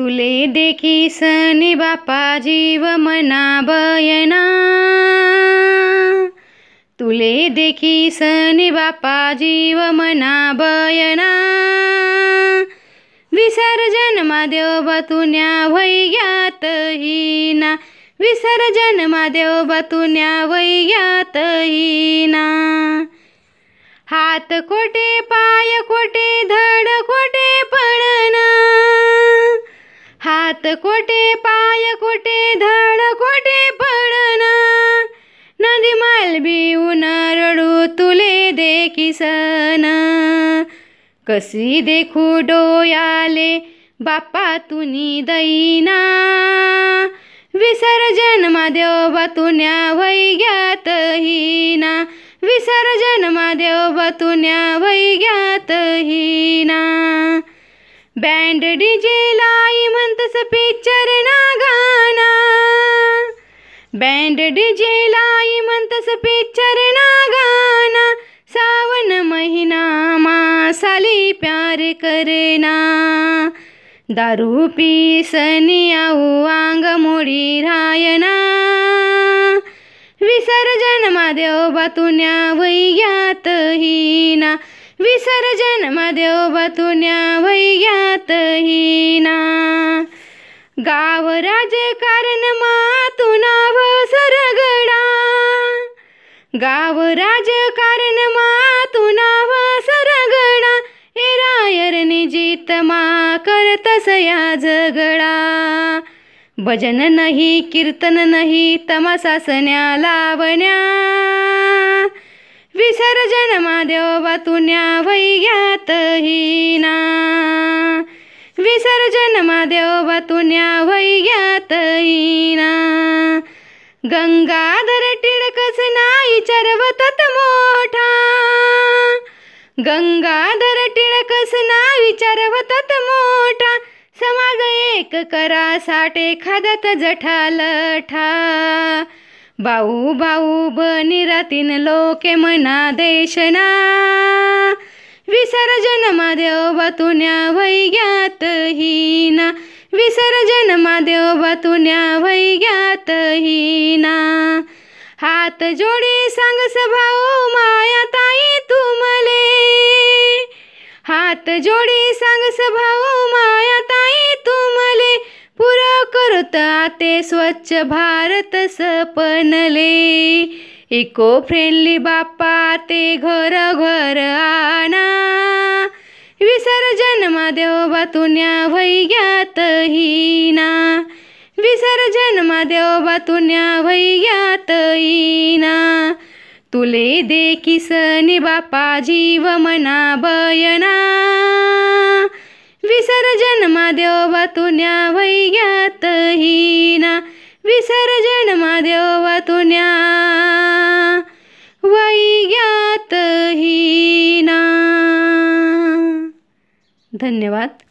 तुले देखी सनी बापा जीव मना बयना तुले देखी सनी बापा जीव मना बयना विसर्जन मादेव बतुन्या वैयात हिना विसर्जन मादेव बतुन्या वैयात हिना हात कोटे पाय कोटे ध हात कोटे पाय कोटे धड कोटे पडना? नदी मालबी उन रडू तुले देखिसना कशी कसी देखू डोयाले बाप्पा तुनी दैना. विसर्जन मादेव बतुन्या वैग्यात हिना. विसर्जन मादेव बतुन्या वैग्यात हिना. बँड डीजे लाई म्हणतस पिक्चर ना गाना। बँड डीजे लाई म्हणतस पिक्चर ना गाना। सावन महिना मा साली प्यार करेना। दारू पी सनी आऊ आंग मोडी रायना। विसर्जन मादेव बातुन्या वैयात हिना। विसर्जन मदेव बातुन्या वैयात हिना. गाव राजकारण मातू नाव सरगडा. गाव राजकारण मातू नाव सरगडा. एरायर निजित मा करतस या झगडा. भजन नाही कीर्तन नाही तमासासन्या लावण्या. विसर्जन महादेव तुन्या वैग्यात हिना विसर्जन महादेव तुन्या वैग्यात हीना गंगाधर टिळकच नाही चरवतत मोठा. गंगाधर टिळकस ना विचारवतात मोठा. समाज एक करा साठे खादत जठा लठा. भाऊ भाऊ बनिरातीन लोके मना देशना. विसर्जन मादेव बातुन्या वैग्यात हिना. विसर्जन मादेव बातुन्या वैग्यात हिना. हात जोडी सांगस भाऊ माया ताई तुमले हात जोडी सांगस भाऊ माया ताई तुमले पुर करता ते स्वच्छ भारत सपनले. इको फ्रेंडली बाप्पा ते घर घर आणा. विसर्जन मादेव बातुन्या वैग्यात हिना. विसर्जन मादेव बातुन्या वैग्यात हिना. तुले देखी सनी बापा जीव मना बयना. विसर्जन मादेव तुन्या वैग्यात हिना विसर्जन मादेव तुन्या वैग्यात हिना धन्यवाद।